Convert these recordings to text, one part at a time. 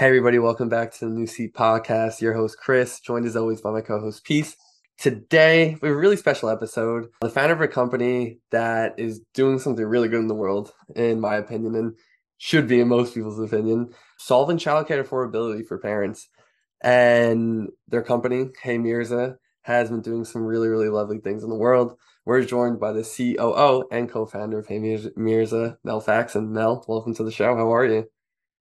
Hey, everybody, welcome back to the New Seat Podcast. Your host, Chris, joined as always by my co host, Peace. Today, we have a really special episode. The founder of a company that is doing something really good in the world, in my opinion, and should be in most people's opinion, solving childcare affordability for parents. And their company, Hey Mirza, has been doing some really, really lovely things in the world. We're joined by the COO and co founder of Hey Mirza, Mel Faxon. Mel, welcome to the show. How are you?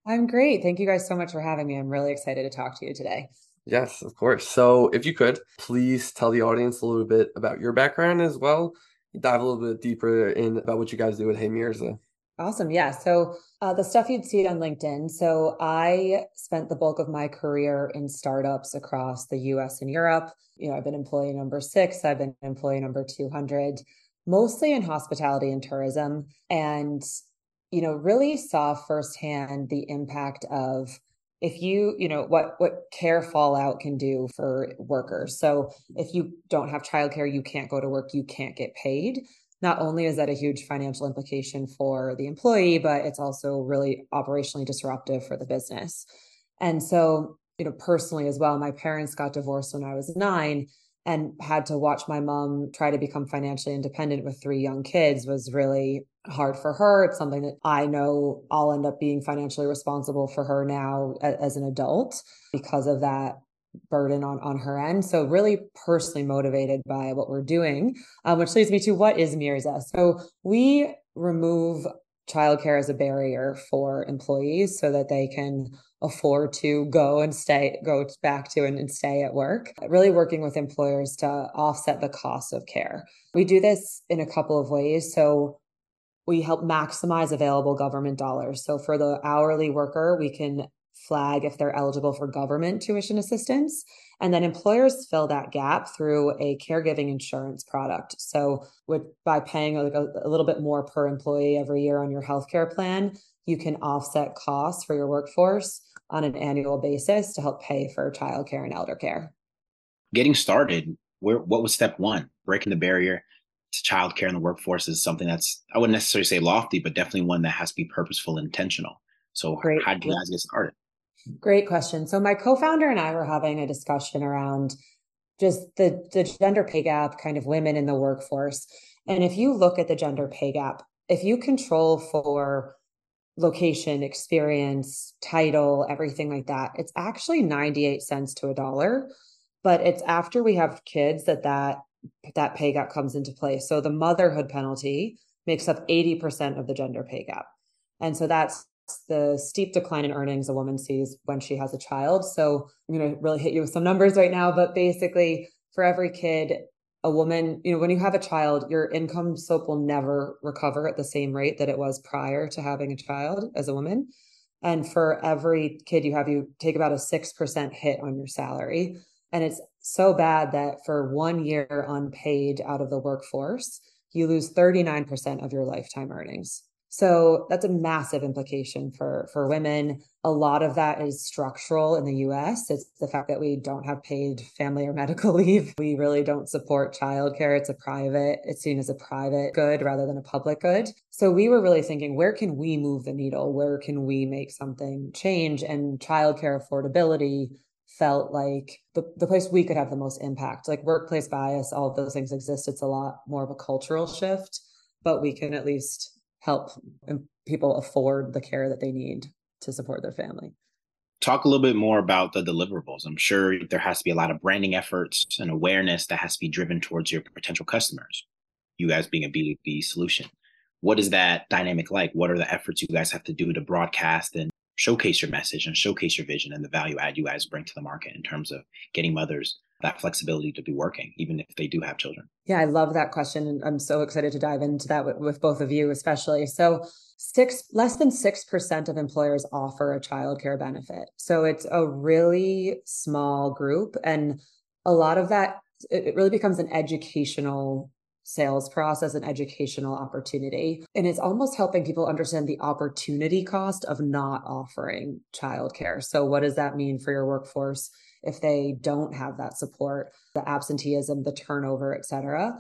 I'm great. Thank you guys so much for having me. I'm really excited to talk to you today. Yes, of course. So, if you could, please tell the audience a little bit about your background as well. Dive a little bit deeper in about what you guys do at Hey Mirza. Awesome. Yeah. So, uh, the stuff you'd see on LinkedIn. So, I spent the bulk of my career in startups across the US and Europe. You know, I've been employee number six, I've been employee number 200, mostly in hospitality and tourism. And you know, really saw firsthand the impact of if you, you know, what what care fallout can do for workers. So if you don't have childcare, you can't go to work, you can't get paid. Not only is that a huge financial implication for the employee, but it's also really operationally disruptive for the business. And so, you know, personally as well, my parents got divorced when I was nine and had to watch my mom try to become financially independent with three young kids was really hard for her. It's something that I know I'll end up being financially responsible for her now as an adult because of that burden on on her end. So really personally motivated by what we're doing, um, which leads me to what is Mirza. So we remove childcare as a barrier for employees so that they can afford to go and stay go back to and, and, stay at work. Really working with employers to offset the cost of care. We do this in a couple of ways. So we help maximize available government dollars. So for the hourly worker we can flag if they're eligible for government tuition assistance. And then employers fill that gap through a caregiving insurance product. So with by paying a, a little bit more per employee every year on your healthcare plan you can offset costs for your workforce on an annual basis to help pay for childcare and elder care. Getting started, where what was step one? Breaking the barrier to childcare in the workforce is something that's I wouldn't necessarily say lofty, but definitely one that has to be purposeful and intentional. So Great. how did you guys get started? Great question. So my co-founder and I were having a discussion around just the the gender pay gap, kind of women in the workforce. And if you look at the gender pay gap, if you control for location, experience, title, everything like that. It's actually 98 cents to a dollar, but it's after we have kids that that that pay gap comes into play. So the motherhood penalty makes up 80% of the gender pay gap. And so that's the steep decline in earnings a woman sees when she has a child. So I'm going to really hit you with some numbers right now, but basically for every kid a woman, you know, when you have a child, your income slope will never recover at the same rate that it was prior to having a child as a woman. And for every kid you have, you take about a 6% hit on your salary. And it's so bad that for one year unpaid out of the workforce, you lose 39% of your lifetime earnings. So that's a massive implication for for women. A lot of that is structural in the US. It's the fact that we don't have paid family or medical leave. We really don't support childcare. It's a private, it's seen as a private good rather than a public good. So we were really thinking, where can we move the needle? Where can we make something change? And childcare affordability felt like the, the place we could have the most impact. Like workplace bias, all of those things exist. It's a lot more of a cultural shift, but we can at least help people afford the care that they need to support their family. Talk a little bit more about the deliverables. I'm sure there has to be a lot of branding efforts and awareness that has to be driven towards your potential customers, you guys being a B2B solution. What is that dynamic like? What are the efforts you guys have to do to broadcast and showcase your message and showcase your vision and the value add you guys bring to the market in terms of getting mothers that flexibility to be working, even if they do have children? Yeah, I love that question. And I'm so excited to dive into that with, with both of you, especially. So, six less than six percent of employers offer a childcare benefit. So it's a really small group, and a lot of that it really becomes an educational sales process an educational opportunity. And it's almost helping people understand the opportunity cost of not offering childcare. So, what does that mean for your workforce? If they don't have that support, the absenteeism, the turnover, et cetera.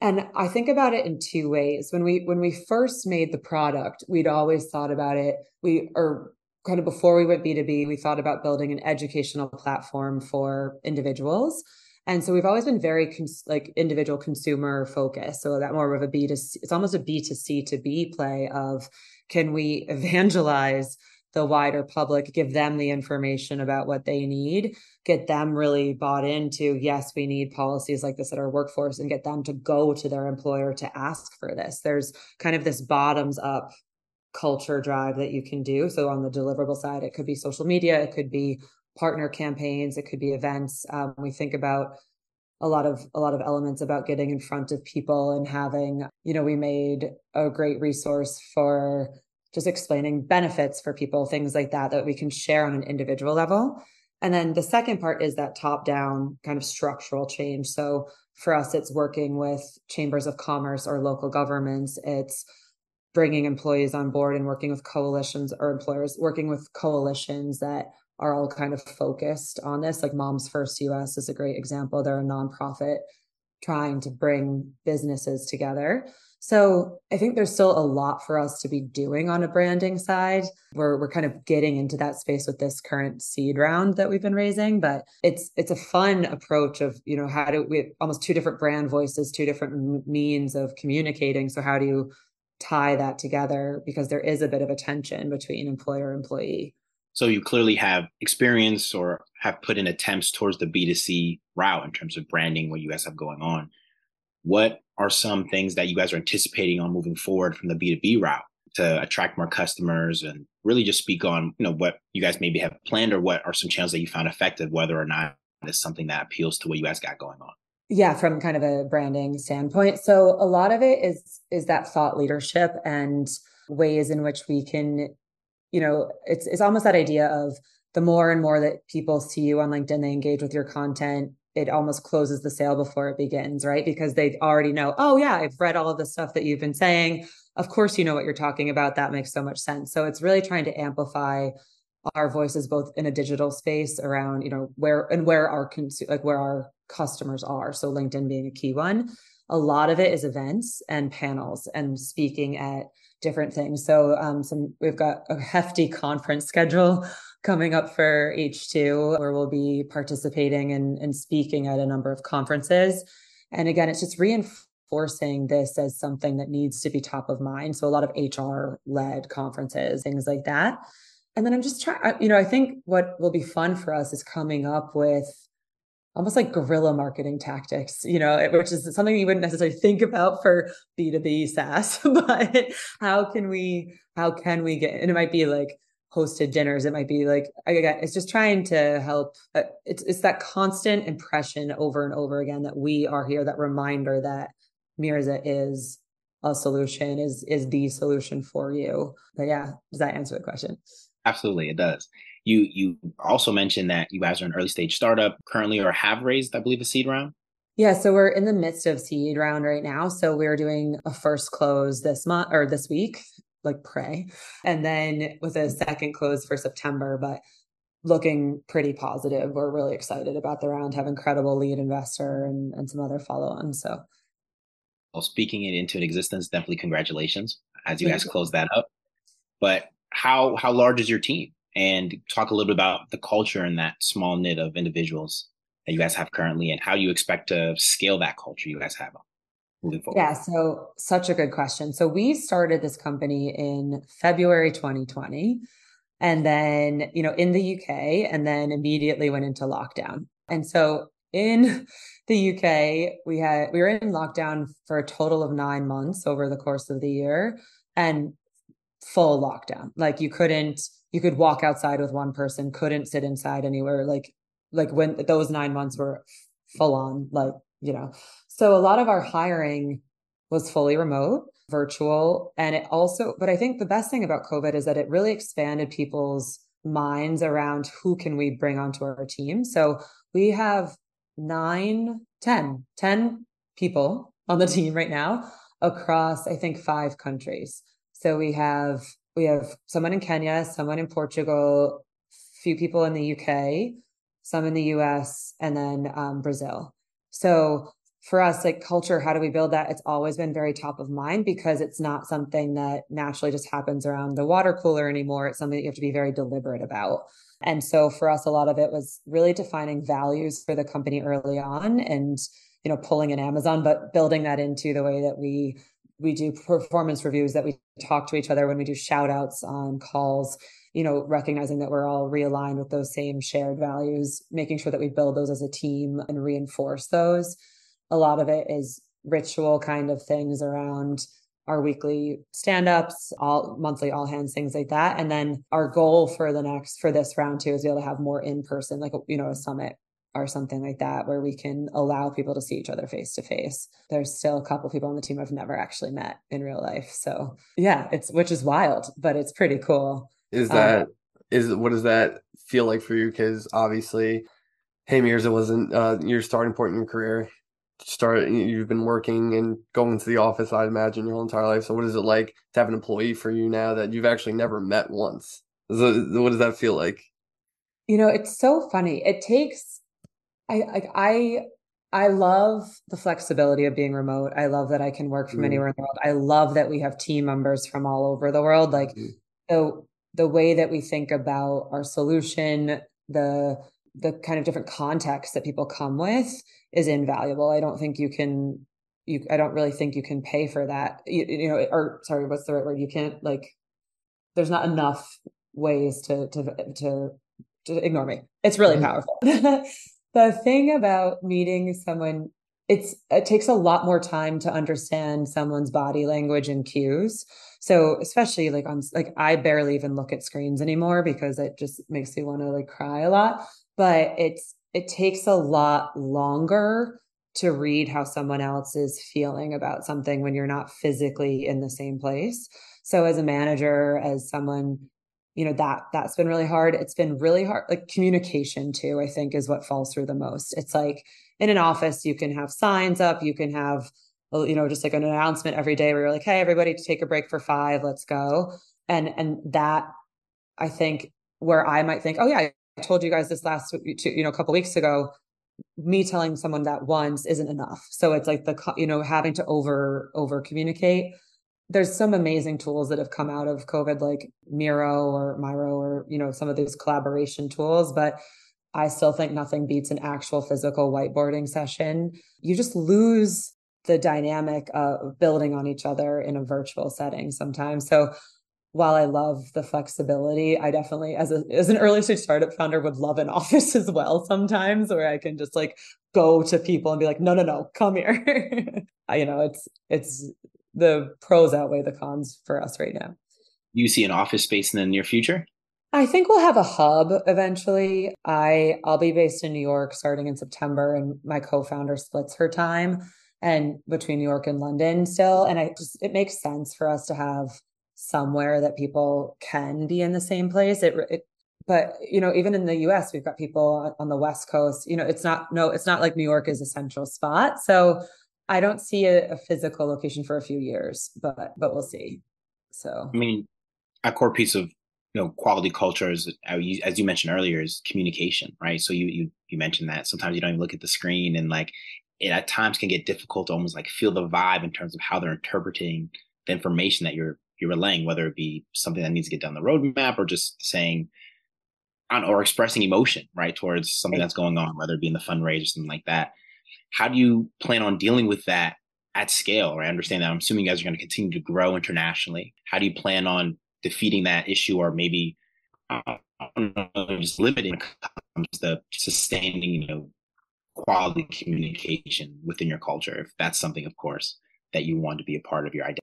And I think about it in two ways. When we when we first made the product, we'd always thought about it. We or kind of before we went B2B, we thought about building an educational platform for individuals. And so we've always been very cons- like individual consumer focused. So that more of a B to C, it's almost a B to C to B play of can we evangelize the wider public, give them the information about what they need, get them really bought into, yes, we need policies like this at our workforce, and get them to go to their employer to ask for this. There's kind of this bottoms up culture drive that you can do. So on the deliverable side, it could be social media, it could be partner campaigns, it could be events. Um, we think about a lot of a lot of elements about getting in front of people and having you know we made a great resource for just explaining benefits for people, things like that, that we can share on an individual level. And then the second part is that top down kind of structural change. So for us, it's working with chambers of commerce or local governments. It's bringing employees on board and working with coalitions or employers, working with coalitions that are all kind of focused on this. Like Moms First US is a great example. They're a nonprofit trying to bring businesses together. So I think there's still a lot for us to be doing on a branding side. We're we're kind of getting into that space with this current seed round that we've been raising, but it's it's a fun approach of you know how do we almost two different brand voices, two different means of communicating. So how do you tie that together because there is a bit of a tension between employer employee. So you clearly have experience or have put in attempts towards the B2C route in terms of branding what you guys have going on. What are some things that you guys are anticipating on moving forward from the B2B route to attract more customers and really just speak on, you know, what you guys maybe have planned or what are some channels that you found effective, whether or not it's something that appeals to what you guys got going on? Yeah, from kind of a branding standpoint. So a lot of it is is that thought leadership and ways in which we can, you know, it's it's almost that idea of the more and more that people see you on LinkedIn, they engage with your content, it almost closes the sale before it begins, right? Because they already know, oh, yeah, I've read all of the stuff that you've been saying. Of course, you know what you're talking about. That makes so much sense. So it's really trying to amplify our voices both in a digital space around, you know, where and where our cons- like where our customers are. So LinkedIn being a key one. A lot of it is events and panels and speaking at different things. So um, some we've got a hefty conference schedule coming up for H2, where we'll be participating and, and speaking at a number of conferences. And again, it's just reinforcing this as something that needs to be top of mind. So a lot of HR led conferences, things like that. And then I'm just trying, you know, I think what will be fun for us is coming up with almost like guerrilla marketing tactics, you know, which is something you wouldn't necessarily think about for B2B SaaS, but how can we, how can we get, and it might be like hosted dinners. It might be like again, it's just trying to help. Uh, it's it's that constant impression over and over again that we are here. That reminder that Mirza is a solution is is the solution for you. But yeah, does that answer the question? Absolutely, it does. You you also mentioned that you guys are an early stage startup currently, or have raised, I believe, a seed round. Yeah, so we're in the midst of seed round right now. So we're doing a first close this month or this week, like pray. And then with a second close for September, but looking pretty positive. We're really excited about the round, have incredible lead investor and, and some other follow on. So well, speaking it into an existence, definitely congratulations as you guys close that up. But how how large is your team? And talk a little bit about the culture in that small knit of individuals that you guys have currently and how you expect to scale that culture you guys have moving forward? Yeah, so such a good question. So we started this company in February 2020 and then, you know, in the UK and then immediately went into lockdown. And so in the UK, we had we were in lockdown for a total of 9 months over the course of the year and full lockdown. Like you couldn't you could walk outside with one person, couldn't sit inside anywhere like like when those 9 months were full on like, you know, so a lot of our hiring was fully remote, virtual. And it also, but I think the best thing about COVID is that it really expanded people's minds around who can we bring onto our team. So we have nine, ten, ten people on the team right now across, I think, five countries. So we have we have someone in Kenya, someone in Portugal, few people in the UK, some in the US, and then um, Brazil. So for us, like culture, how do we build that? It's always been very top of mind because it's not something that naturally just happens around the water cooler anymore. It's something that you have to be very deliberate about. And so for us, a lot of it was really defining values for the company early on and, you know, pulling in Amazon, but building that into the way that we we do performance reviews, that we talk to each other when we do shout outs on calls, you know, recognizing that we're all realigned with those same shared values, making sure that we build those as a team and reinforce those. A lot of it is ritual kind of things around our weekly stand-ups, all monthly all hands, things like that. And then our goal for the next for this round two is to be able to have more in person, like you know, a summit or something like that, where we can allow people to see each other face to face. There's still a couple people on the team I've never actually met in real life. So yeah, it's which is wild, but it's pretty cool. Is uh, that um, is what does that feel like for you? Because obviously, Hey Mirza wasn't uh, your starting point in your career start you've been working and going to the office i imagine your whole entire life so what is it like to have an employee for you now that you've actually never met once so, what does that feel like you know it's so funny it takes i i i, I love the flexibility of being remote i love that i can work from mm. anywhere in the world i love that we have team members from all over the world like mm. so the way that we think about our solution the the kind of different context that people come with is invaluable. I don't think you can you I don't really think you can pay for that. You, you know, or sorry, what's the right word? You can't like there's not enough ways to to to to ignore me. It's really mm-hmm. powerful. the thing about meeting someone it's it takes a lot more time to understand someone's body language and cues so especially like on like i barely even look at screens anymore because it just makes me want to like cry a lot but it's it takes a lot longer to read how someone else is feeling about something when you're not physically in the same place. So as a manager, as someone, you know, that that's been really hard. It's been really hard like communication too, I think is what falls through the most. It's like in an office you can have signs up, you can have oh, you know just like an announcement every day where you're like, "Hey everybody, take a break for 5, let's go." And and that I think where I might think, "Oh yeah, I told you guys this last you know a couple weeks ago me telling someone that once isn't enough so it's like the you know having to over over communicate there's some amazing tools that have come out of covid like miro or miro or you know some of these collaboration tools but i still think nothing beats an actual physical whiteboarding session you just lose the dynamic of building on each other in a virtual setting sometimes so while I love the flexibility, I definitely, as a as an early stage startup founder, would love an office as well sometimes, where I can just like go to people and be like, no, no, no, come here. you know, it's it's the pros outweigh the cons for us right now. You see an office space in the near future? I think we'll have a hub eventually. I I'll be based in New York starting in September, and my co-founder splits her time and between New York and London still. And I just it makes sense for us to have somewhere that people can be in the same place. It, it but you know even in the us we've got people on the west coast you know it's not no it's not like new york is a central spot so i don't see a, a, physical location for a few years but but we'll see. So. I mean a core piece of you know quality culture is uh, as you mentioned earlier is communication right? So you you you mentioned that sometimes you don't even look at the screen and like it at times can get difficult to almost like feel the vibe in terms of how they're interpreting the information that you're you're relaying, whether it be something that needs to get down the roadmap or just saying on or expressing emotion, right, towards something that's going on, whether it be in the fundraiser or something like that. How do you plan on dealing with that at scale? Right? I understand that. I'm assuming you guys are going to continue to grow internationally. How do you plan on defeating that issue or maybe uh, just limiting the sustaining, you know, quality communication within your culture, if that's something, of course, that you want to be a part of your identity.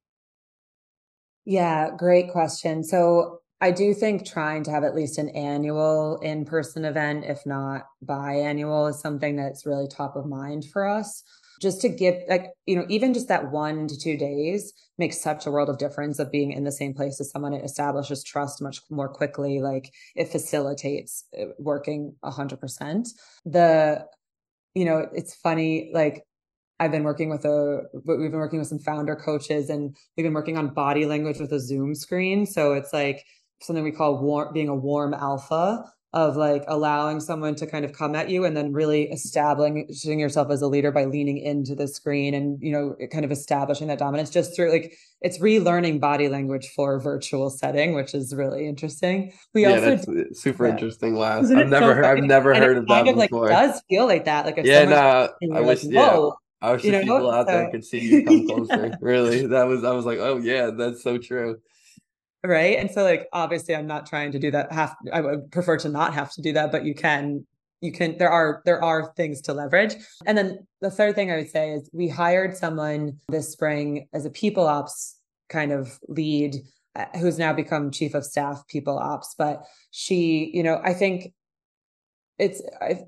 Yeah, great question. So I do think trying to have at least an annual in person event, if not biannual, is something that's really top of mind for us. Just to give, like, you know, even just that one to two days makes such a world of difference of being in the same place as someone. It establishes trust much more quickly. Like, it facilitates uh, working 100%. The, you know, it's funny, like, I've been working with a we've been working with some founder coaches and we've been working on body language with a Zoom screen. So it's like something we call warm being a warm alpha of like allowing someone to kind of come at you and then really establishing yourself as a leader by leaning into the screen and you know kind of establishing that dominance just through like it's relearning body language for virtual setting which is really interesting. We yeah, also that's uh, super yeah. interesting last i've never so heard, i've never and heard of that of, before. like, does feel like that like if yeah no i wish like, yeah I wish you know, people out so... there could see you come closer. really, that was I was like, oh yeah, that's so true right? And so like obviously i'm not trying to do that have i would prefer to not have to do that but you can you can there are there are things to leverage. And then the third thing i would say is we hired someone this spring as a people ops kind of lead uh, who's now become chief of staff people ops but she you know i think it's I,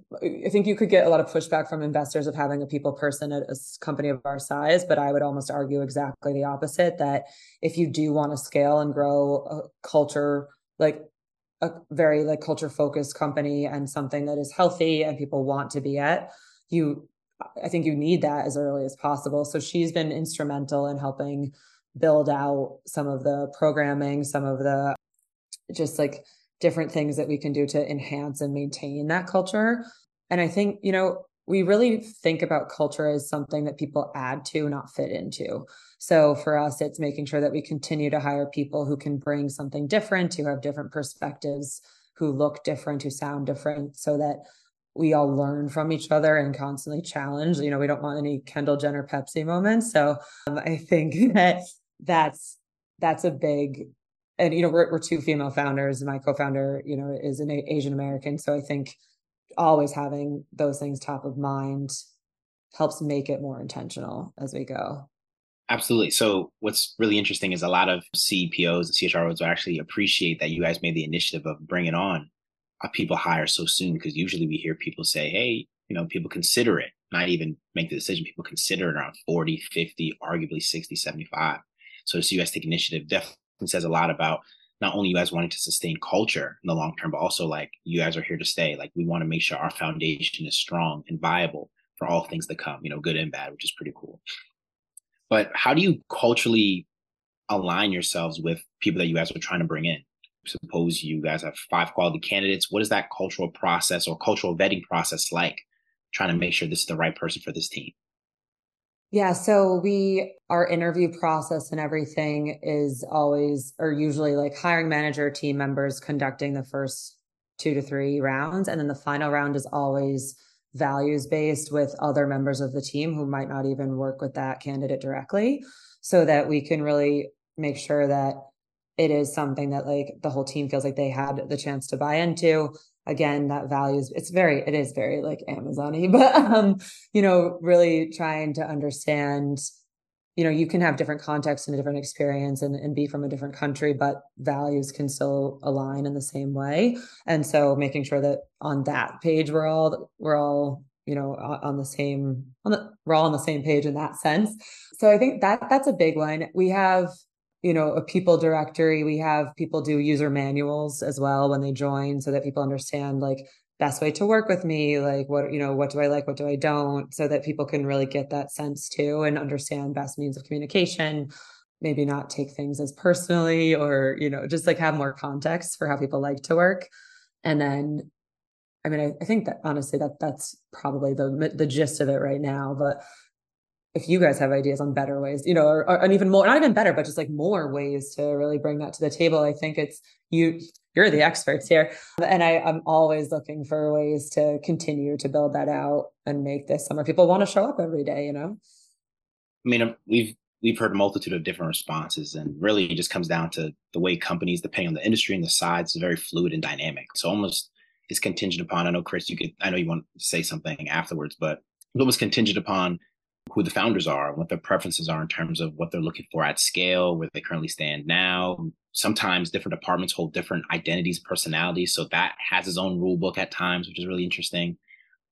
I think you could get a lot of pushback from investors of having a people person at a company of our size but i would almost argue exactly the opposite that if you do want to scale and grow a culture like a very like culture focused company and something that is healthy and people want to be at you i think you need that as early as possible. So she's been instrumental in helping build out some of the programming some of the just like different things that we can do to enhance and maintain that culture. And I think, you know, we really think about culture as something that people add to, not fit into. So for us, it's making sure that we continue to hire people who can bring something different, who have different perspectives, who look different, who sound different, so that we all learn from each other and constantly challenge. You know, we don't want any Kendall Jenner Pepsi moments. So um, I think that that's that's a big and you know we're, we're two female founders my co-founder you know is an asian american so i think always having those things top of mind helps make it more intentional as we go. Absolutely. So what's really interesting is a lot of cpos and chros actually appreciate that you guys made the initiative of bringing on a people hire so soon because usually we hear people say hey you know people consider it not even make the decision people consider it around 40 50 arguably 60 75 so to see you guys take initiative definitely says a lot about not only you guys wanting to sustain culture in the long term, but also like you guys are here to stay. Like we want to make sure our foundation is strong and viable for all things that come, you know, good and bad, which is pretty cool. But how do you culturally align yourselves with people that you guys are trying to bring in? Suppose you guys have five quality candidates. What is that cultural process or cultural vetting process like? Trying to make sure this is the right person for this team. Yeah. So we, our interview process and everything is always, or usually like hiring manager, team members conducting the first two to three rounds. And then the final round is always values based with other members of the team who might not even work with that candidate directly so that we can really make sure that it is something that like the whole team feels like they had the chance to buy into again that values it's very it is very like amazon-y but um you know really trying to understand you know you can have different contexts and a different experience and, and be from a different country but values can still align in the same way. And so making sure that on that page we're all we're all you know on the same on the we're all on the same page in that sense. So i think that that's a big one. We have you know a people directory. We have people do user manuals as well when they join so that people understand like best way to work with me like what you know what do i like what do i don't so that people can really get that sense too and understand best means of communication. Maybe not take things as personally or you know just like have more context for how people like to work. And then i mean i, I think that honestly that that's probably the the gist of it right now but if you guys have ideas on better ways, you know, or, or, and even more, not even better, but just like more ways to really bring that to the table, I think it's you, you're the experts here. And I, I'm always looking for ways to continue to build that out and make this summer. people want to show up every day, you know? I mean, um, we've, we've heard a multitude of different responses and really it just comes down to the way companies, depending on the industry and the size, is very fluid and dynamic. So almost it's contingent upon, I know, Chris, you could, I know you want to say something afterwards, but it's almost contingent upon who the founders are, what their preferences are in terms of what they're looking for at scale, where they currently stand now. Sometimes different departments hold different identities, personalities. So that has its own rule book at times, which is really interesting.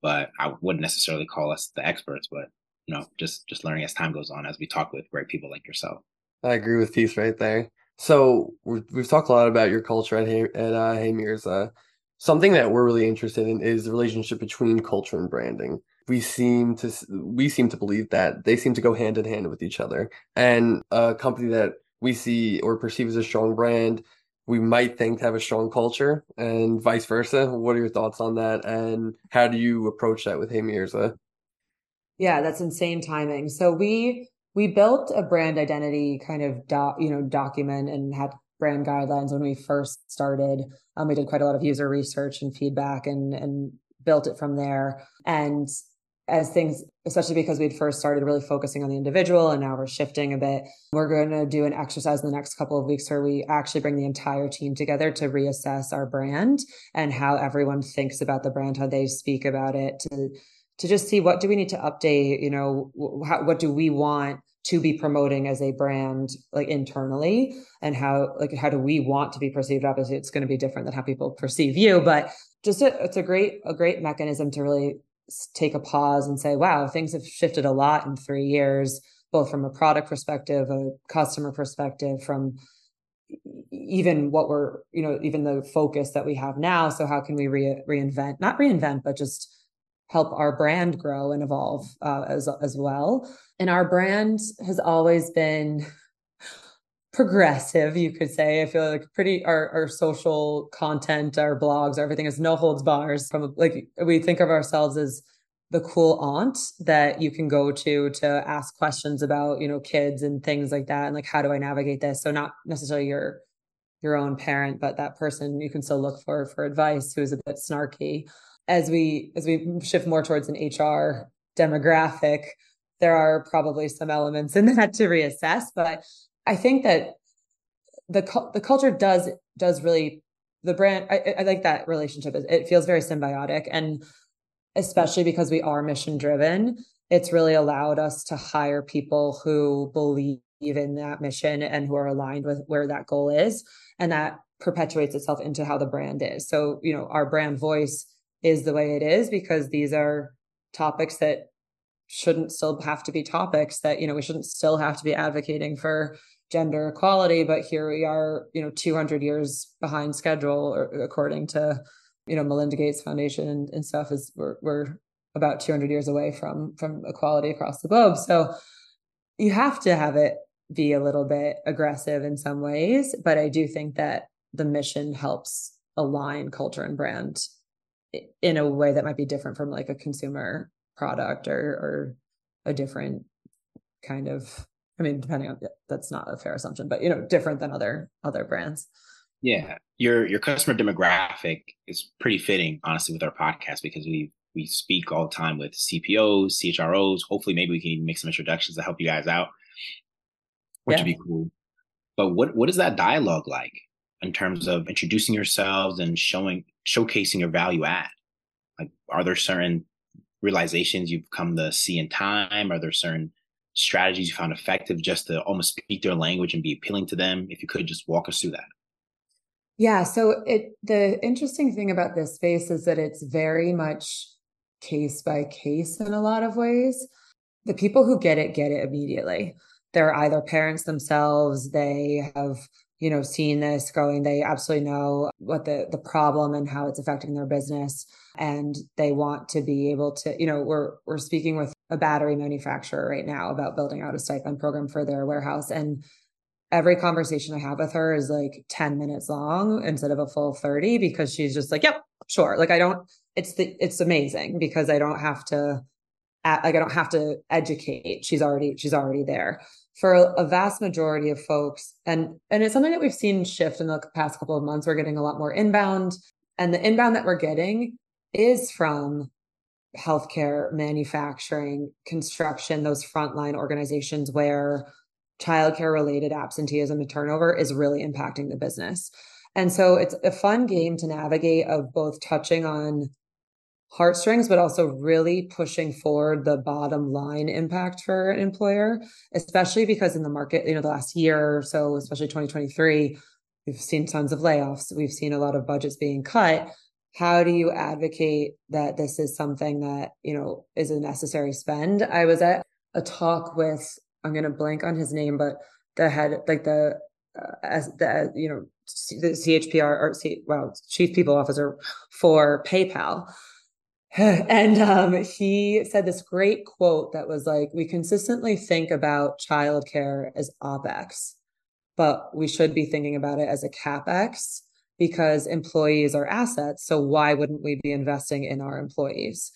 But I wouldn't necessarily call us the experts, but you know, just just learning as time goes on as we talk with great people like yourself. I agree with Peace right there. So we have talked a lot about your culture at at uh, Hey Mirza. Something that we're really interested in is the relationship between culture and branding we seem to we seem to believe that they seem to go hand in hand with each other and a company that we see or perceive as a strong brand we might think have a strong culture and vice versa. What are your thoughts on that? And how do you approach that with Hey? Yeah, that's insane timing. So we we built a brand identity kind of you know, document and had brand guidelines when we first started. Um, we did quite a lot of user research and feedback and and built it from there. And as things, especially because we'd first started really focusing on the individual and now we're shifting a bit, we're going to do an exercise in the next couple of weeks where we actually bring the entire team together to reassess our brand and how everyone thinks about the brand, how they speak about it, to to just see what do we need to update, you know, how, what do we want to be promoting as a brand like internally? And how like how do we want to be perceived? Obviously it's going to be different than how people perceive you but just a, it's a great a great mechanism to really take a pause and say, wow, things have shifted a lot in three years, both from a product perspective, a customer perspective, from even what we're, you know, even the focus that we have now. So how can we re- reinvent, not reinvent, but just help our brand grow and evolve uh, as as well. And our brand has always been progressive, you could say. I feel like pretty our, our social content, our blogs, everything is no holds bars. From like we think of ourselves as the cool aunt that you can go to to ask questions about, you know, kids and things like that, and like how do I navigate this? So not necessarily your your own parent, but that person you can still look for for advice who's a bit snarky. As we as we shift more towards an HR demographic, there are probably some elements in that to reassess, but I think that the the culture does does really the brand. I, I like that relationship. It feels very symbiotic, and especially because we are mission driven, it's really allowed us to hire people who believe in that mission and who are aligned with where that goal is, and that perpetuates itself into how the brand is. So you know, our brand voice is the way it is because these are topics that shouldn't still have to be topics that you know we shouldn't still have to be advocating for gender equality but here we are you know 200 years behind schedule or, according to you know melinda gates foundation and, and stuff is we're, we're about 200 years away from from equality across the globe. So you have to have it be a little bit aggressive in some ways but i do think that the mission helps align culture and brand in a way that might be different from like a consumer product or or a different kind of I mean, depending on that's not a fair assumption, but you know, different than other other brands. Yeah, your your customer demographic is pretty fitting, honestly, with our podcast because we we speak all the time with CPOs, CHROs. Hopefully, maybe we can even make some introductions to help you guys out, which yeah. would be cool. But what what is that dialogue like in terms of introducing yourselves and showing showcasing your value add? Like, are there certain realizations you've come to see in time? Are there certain strategies you found effective just to almost speak their language and be appealing to them? If you could just walk us through that. Yeah. So it the interesting thing about this space is that it's very much case by case in a lot of ways. The people who get it get it immediately. They're either parents themselves, they have you know seeing this going they absolutely know what the the problem and how it's affecting their business. And they want to be able to you know we're we're speaking with a battery manufacturer right now about building out a stipend program for their warehouse. And every conversation i have with her is like 10 minutes long instead of a full 30 because she's just like yep sure. Like i don't it's the it's amazing because i don't have to like i don't have to educate. She's already she's already there for a vast majority of folks and and it's something that we've seen shift in the past couple of months we're getting a lot more inbound and the inbound that we're getting is from healthcare, manufacturing, construction, those frontline organizations where childcare related absenteeism and turnover is really impacting the business. And so it's a fun game to navigate of both touching on heartstrings, but also really pushing forward the bottom line impact for an employer, especially because in the market, you know, the last year or so, especially 2023, we've seen tons of layoffs. We've seen a lot of budgets being cut. How do you advocate that this is something that you know is a necessary spend? I was at a talk with i'm going to blank on his name but the head like the uh, as the you know the chpr or C, well chief people officer for paypal and um, he said this great quote that was like we consistently think about childcare as opex but we should be thinking about it as a capex because employees are assets. So why wouldn't we be investing in our employees?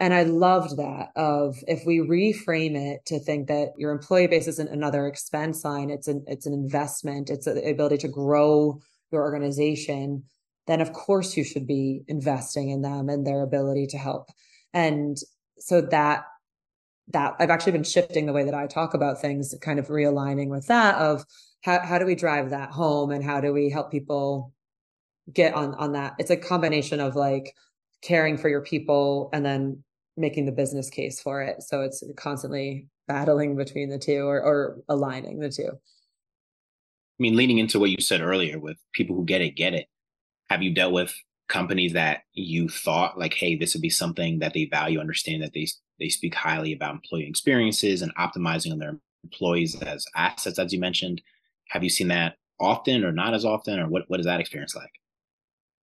And I loved that of if we reframe it to think that your employee base isn't another expense line, it's an it's an investment, it's the ability to grow your organization, then of course you should be investing in them and their ability to help. And so that that I've actually been shifting the way that I talk about things, kind of realigning with that of how how do we drive that home and how do we help people get on on that? It's a combination of like caring for your people and then making the business case for it. So it's constantly battling between the two or, or aligning the two. I mean leaning into what you said earlier with people who get it get it have you dealt with companies that you thought like hey this would be something that they value understand that they they speak highly about employee experiences and optimizing on their employees as assets as you mentioned have you seen that often or not as often or what, what is that experience like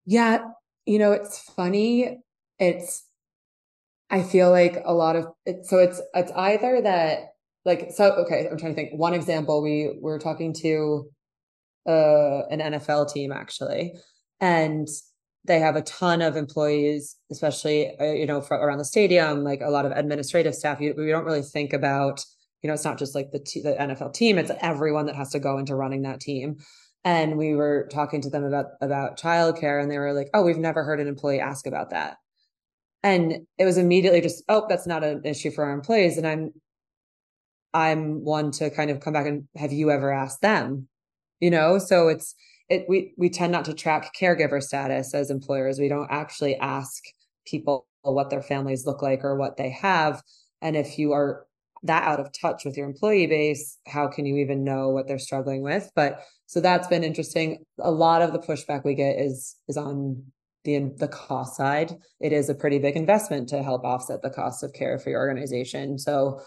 yeah, you know, it's funny. It's I feel like a lot of it so it's it's either that like so okay, I'm trying to think. One example, we were talking to uh an NFL team actually, and they have a ton of employees, especially uh, you know around the stadium, like a lot of administrative staff. You, we don't really think about you know it's not just like the t- the NFL team; it's everyone that has to go into running that team. And we were talking to them about about childcare and they were like oh we've never heard an employee ask about that. And it was immediately just oh that's not an issue for our employees and i'm i'm one to kind of come back and have you ever asked them? You know? So it's it we we tend not to track caregiver status as employers. We don't actually ask people what their families look like or what they have. And if you are that out of touch with your employee base how can you even know what they're struggling with? But so that's been interesting. A lot of the pushback we get is is on the the cost side. It is a pretty big investment to help offset the cost of care for your organization. So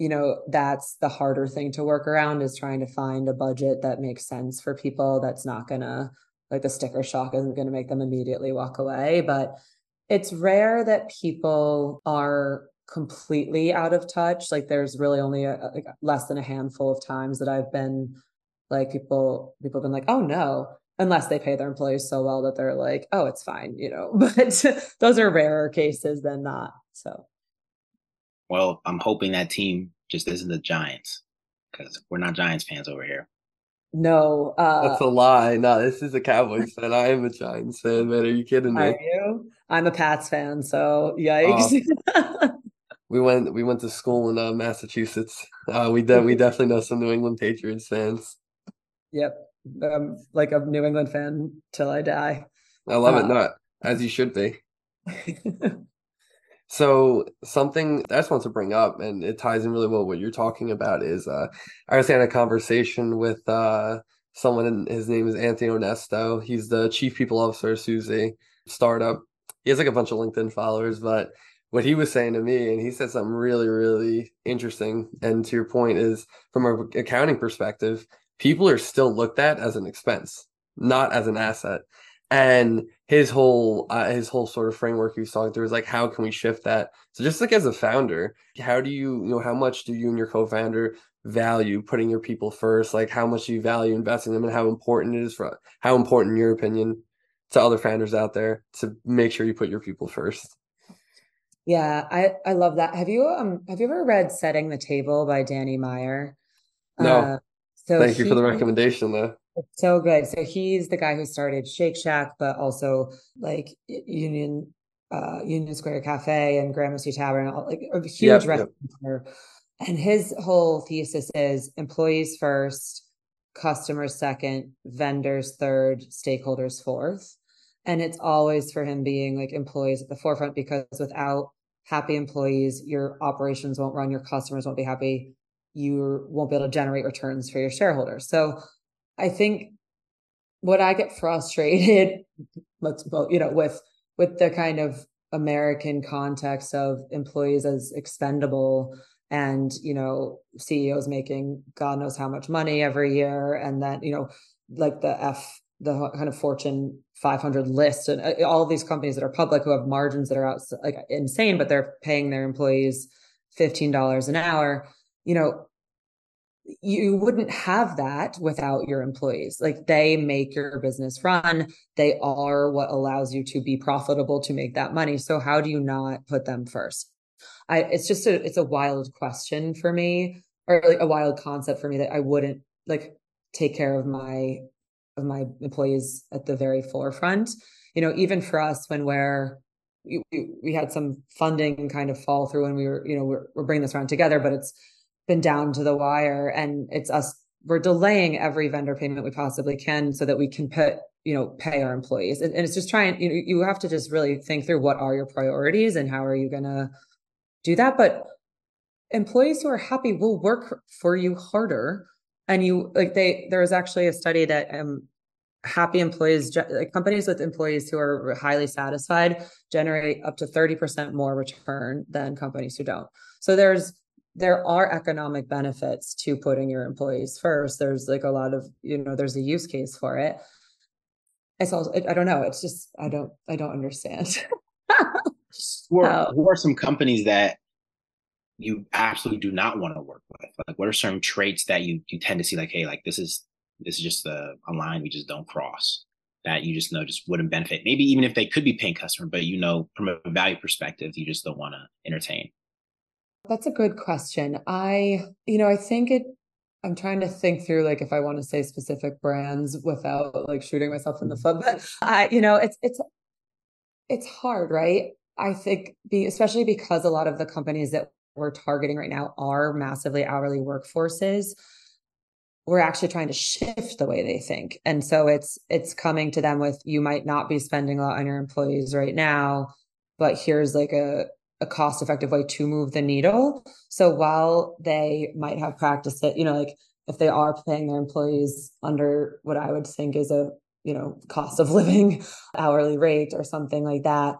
you know that's the harder thing to work around is trying to find a budget that makes sense for people that's not gonna like the sticker shock isn't going to make them immediately walk away but it's rare that people are completely out of touch. Like there's really only a, less than a handful of times that I've been like people people have been like, oh no, unless they pay their employees so well that they're like, oh, it's fine, you know. But those are rarer cases than not. So well, I'm hoping that team just isn't the Giants because we're not Giants fans over here. No, uh, that's a lie. No, this is a Cowboys fan. I am a Giants fan, man. Are you kidding me? Are you? I'm a Pats fan, so yikes. Uh, we went we went to school in uh, Massachusetts. Uh, we de- we definitely know some New England Patriots fans. Yep, I'm like a New England fan till I die. I love uh, it. Not as you should be. so something I just want to bring up, and it ties in really well what you're talking about. Is uh, I was having a conversation with uh, someone, and his name is Anthony Onesto. He's the chief people officer of Suzy startup. He has like a bunch of LinkedIn followers, but what he was saying to me, and he said something really, really interesting. And to your point, is from an accounting perspective, people are still looked at as an expense, not as an asset. And his whole uh, his whole sort of framework he was talking through is like, how can we shift that? So just like as a founder, how do you you know how much do you and your co-founder value putting your people first? Like how much do you value investing them, and how important it is for how important in your opinion to other founders out there to make sure you put your people first? Yeah, I I love that. Have you um have you ever read Setting the Table by Danny Meyer? No. Uh, so Thank you for the recommendation though. It's so good. So he's the guy who started Shake Shack, but also like Union uh Union Square Cafe and Gramercy Tavern, all, like a huge yep, restaurant. Yep. And his whole thesis is employees first, customers second, vendors third, stakeholders fourth and it's always for him being like employees at the forefront because without happy employees your operations won't run your customers won't be happy you won't be able to generate returns for your shareholders so i think what i get frustrated let's you know with with the kind of american context of employees as expendable and you know ceos making god knows how much money every year and then you know like the f the kind of Fortune 500 list and uh, all these companies that are public who have margins that are out like insane, but they're paying their employees $15 an hour. You know, you wouldn't have that without your employees. Like they make your business run. They are what allows you to be profitable to make that money. So how do you not put them first? I it's just a it's a wild question for me or like a wild concept for me that I wouldn't like take care of my of my employees at the very forefront. You know, even for us when we're we, we had some funding kind of fall through and we were, you know, we're, we're bringing this around together, but it's been down to the wire and it's us, we're delaying every vendor payment we possibly can so that we can put, you know, pay our employees. And, and it's just trying, you know, you have to just really think through what are your priorities and how are you going to do that. But employees who are happy will work for you harder. And you like they, there was actually a study that um, happy employees like companies with employees who are highly satisfied generate up to 30% more return than companies who don't so there's there are economic benefits to putting your employees first. There's like a lot of you know there's a use case for it. It's also i don't know. It's just i don't i don't understand. Who, are, who are some companies that you absolutely do not want to work with? Like what are certain traits that you you tend to see like hey like this is this is just a, a line we just don't cross that you just know just wouldn't benefit. Maybe even if they could be paying customer, but you know from a value perspective, you just don't want to entertain. That's a good question. I, you know, I think it I'm trying to think through like if I want to say specific brands without like shooting myself in the foot. But I, you know, it's it's it's hard, right? I think be especially because a lot of the companies that we're targeting right now are massively hourly workforces we're actually trying to shift the way they think and so it's it's coming to them with you might not be spending a lot on your employees right now but here's like a a cost effective way to move the needle so while they might have practiced it you know like if they are paying their employees under what i would think is a you know cost of living hourly rate or something like that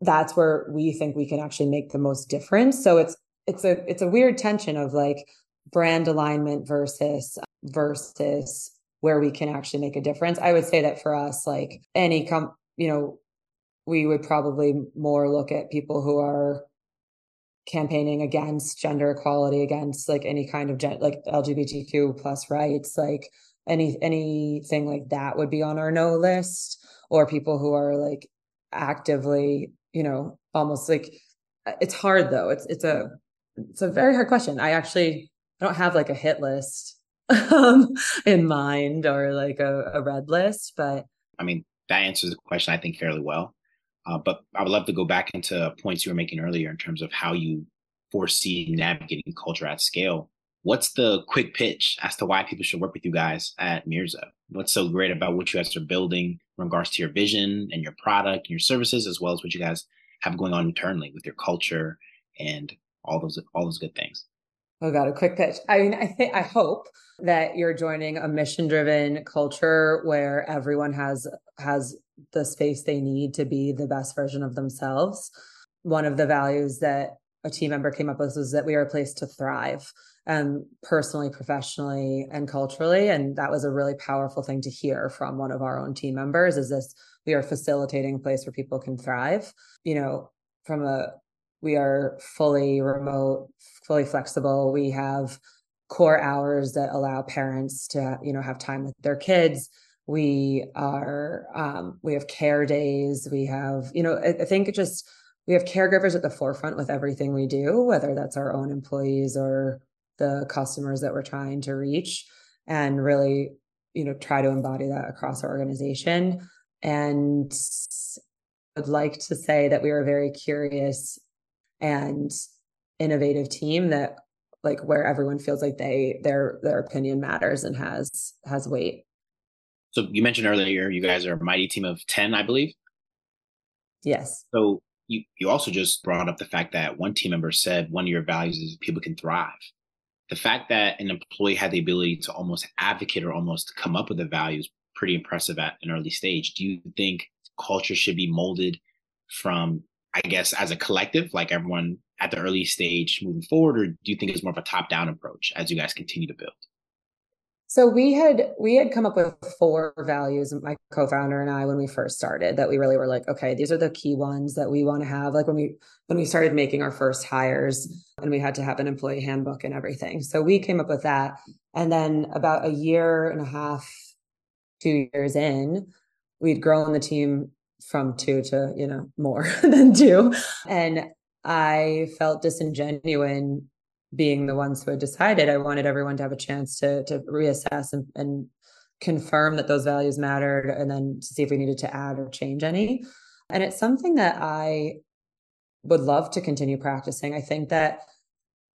that's where we think we can actually make the most difference so it's it's a it's a weird tension of like brand alignment versus versus where we can actually make a difference. I would say that for us, like any com, you know, we would probably more look at people who are campaigning against gender equality, against like any kind of gen- like LGBTQ plus rights, like any anything like that would be on our no list, or people who are like actively, you know, almost like it's hard though. It's it's a it's a very hard question. I actually I don't have like a hit list um, in mind or like a, a, red list, but I mean that answers the question I think fairly well. Uh, but I would love to go back into points you were making earlier in terms of how you foresee navigating culture at scale. What's the quick pitch as to why people should work with you guys at Mirza? What's so great about what you guys are building in regards to your vision and your product and your services, as well as what you guys have going on internally with your culture and all those all those good things? Oh God, a quick pitch. I mean, I think I hope that you're joining a mission-driven culture where everyone has has the space they need to be the best version of themselves. One of the values that a team member came up with was that we are a place to thrive and personally, professionally, and culturally. And that was a really powerful thing to hear from one of our own team members is this we are facilitating a place where people can thrive. You know, from a we are fully remote, fully flexible. We have core hours that allow parents to, you know, have time with their kids. We are, um, we have care days. We have, you know, I, I think it just, we have caregivers at the forefront with everything we do, whether that's our own employees or the customers that we're trying to reach and really, you know, try to embody that across our organization. And I'd like to say that we are a very curious and innovative team that like where everyone feels like they their their opinion matters and has has weight. So you mentioned earlier you guys are a mighty team of 10, I believe. Yes. So you you also just brought up the fact that one team member said one of your values is people can thrive. The fact that an employee had the ability to almost advocate or almost come up with a value is pretty impressive at an early stage. Do you think culture should be molded from I guess, as a collective, like everyone at the early stage moving forward, or do you think it's more of a top down approach as you guys continue to build? So we had we had come up with four values, my co-founder and I, when we first started, that we really were like, okay, these are the key ones that we want to have. Like when we when we started making our first hires, and we had to have an employee handbook and everything. So we came up with that, and then about a year and a half, two years in, we'd grown the team from two to you know more than two, and I felt disingenuous being the ones who had decided, I wanted everyone to have a chance to to reassess and, and confirm that those values mattered, and then to see if we needed to add or change any. And it's something that I would love to continue practicing. I think that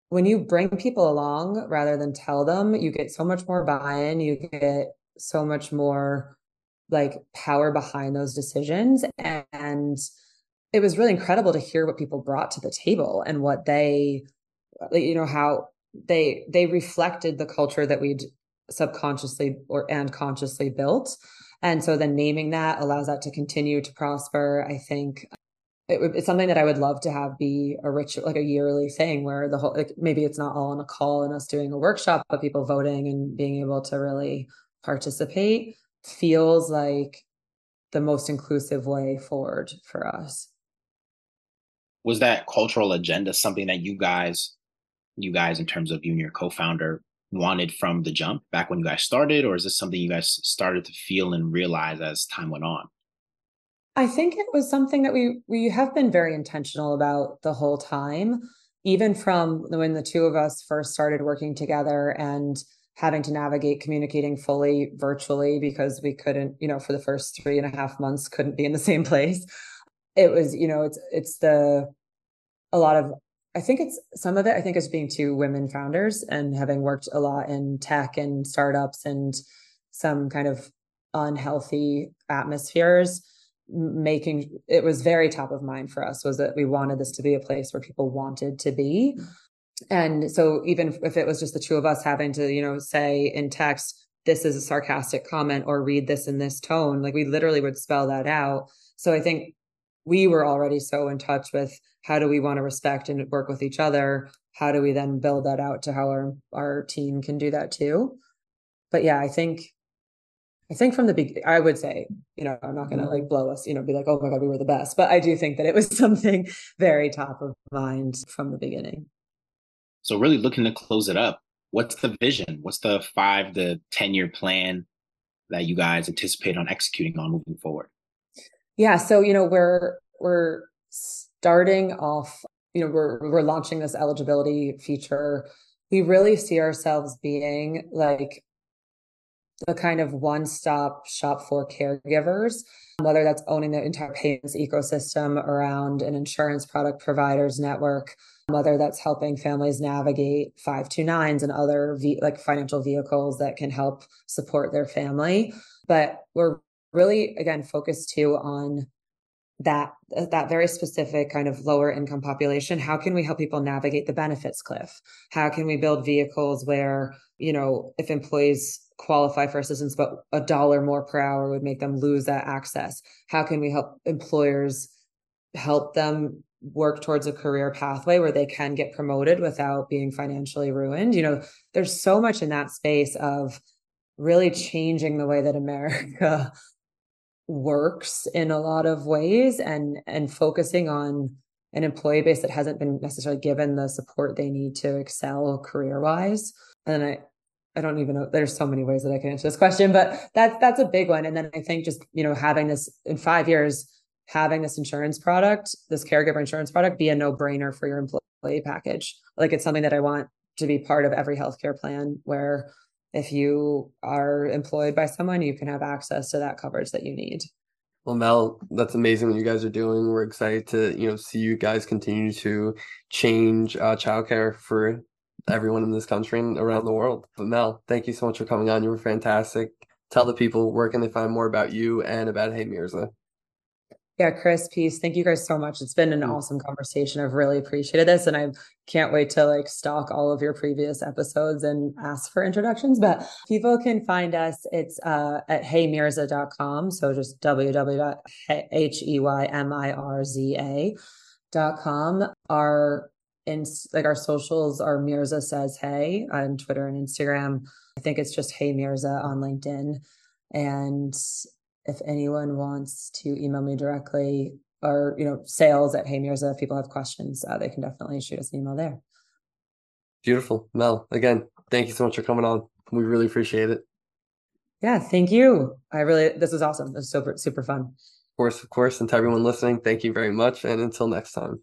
when you bring people along rather than tell them, you get so much more buy-in. You get so much more like power behind those decisions and it was really incredible to hear what people brought to the table and what they Uh, you know how they they reflected the culture that we'd subconsciously or and consciously built. And so then naming that allows that to continue to prosper. I think it, it's something that i would love to have be a rich like a yearly thing where the whole like, maybe it's not all on a call and us doing a workshop but people voting and being able to really participate feels like the most inclusive way forward for us. Was that cultural agenda something that you guys you guys in terms of you and your co-founder wanted from the jump back when you guys started or is this something you guys started to feel and realize as time went on? I think it was something that we we have been very intentional about the whole time even from when the two of us first started working together and having to navigate communicating fully virtually because we couldn't you know for the first three and a half months couldn't be in the same place. It was you know it's it's the a lot of I think it's some of it, I think is being two women founders and having worked a lot in tech and startups and some kind of unhealthy atmospheres making it was very top of mind for us was that we wanted this to be a place where people wanted to be. And so even if it was just the two of us having to you know say in text this is a sarcastic comment or read this in this tone like we literally would spell that out. So i think we were already so in touch with how do we want to respect and work with each other how do we then build that out to how our our team can do that too? But yeah i think i think from the beginning i would say you know i'm not going to like mm-hmm. blow us you know be like oh my god we were the best but i do think that it was something very top of mind from the beginning. So really looking to close it up what's the vision? What's the five to ten year plan that you guys anticipate on executing on moving forward yeah so you know we're we're starting off, you know, we're we're launching this eligibility feature. We really see ourselves being like the kind of one-stop shop for caregivers, whether that's owning the entire payments ecosystem around an insurance product providers network, whether that's helping families navigate 529s and other v- like financial vehicles that can help support their family. But we're really again focused too on that uh, that very specific kind of lower income population. How can we help people navigate the benefits cliff? How can we build vehicles where you know if employees qualify for assistance but a dollar more per hour would make them lose that access? How can we help employers help them work towards a career pathway where they can get promoted without being financially ruined? You know there's so much in that space of really changing the way that america works in a lot of ways and and focusing on an employee base that hasn't been necessarily given the support they need to excel career wise and i i don't even know there's so many ways that i can answer this question but that's that's a big one. And then i think just you know having this in five years having this insurance product this caregiver insurance product be a no-brainer for your employee package. Like it's something that i want to be part of every healthcare plan where if you are employed by someone, you can have access to that coverage that you need. Well, Mel, that's amazing what you guys are doing. We're excited to, you know, see you guys continue to change uh, childcare for everyone in this country and around the world. But Mel, thank you so much for coming on. You were fantastic. Tell the people where can they find more about you and about Hey Mirza. Yeah, Chris, peace. Thank you guys so much. It's been an awesome conversation. I've really appreciated this and I can't wait to like stalk all of your previous episodes and ask for introductions. But people can find us. It's uh, at heymirza.com. So just www.heymirza.com. Our in like our socials are Mirza says hey on Twitter and Instagram. I think it's just hey Mirza on LinkedIn. And if anyone wants to email me directly or you know sales at hey Mirza, if people have questions, uh, they can definitely shoot us an email there. Beautiful, Mel. Again, thank you so much for coming on. We really appreciate it. Yeah, thank you. I really this was awesome. It was super super fun. Of course, of course, and to everyone listening, thank you very much. And until next time.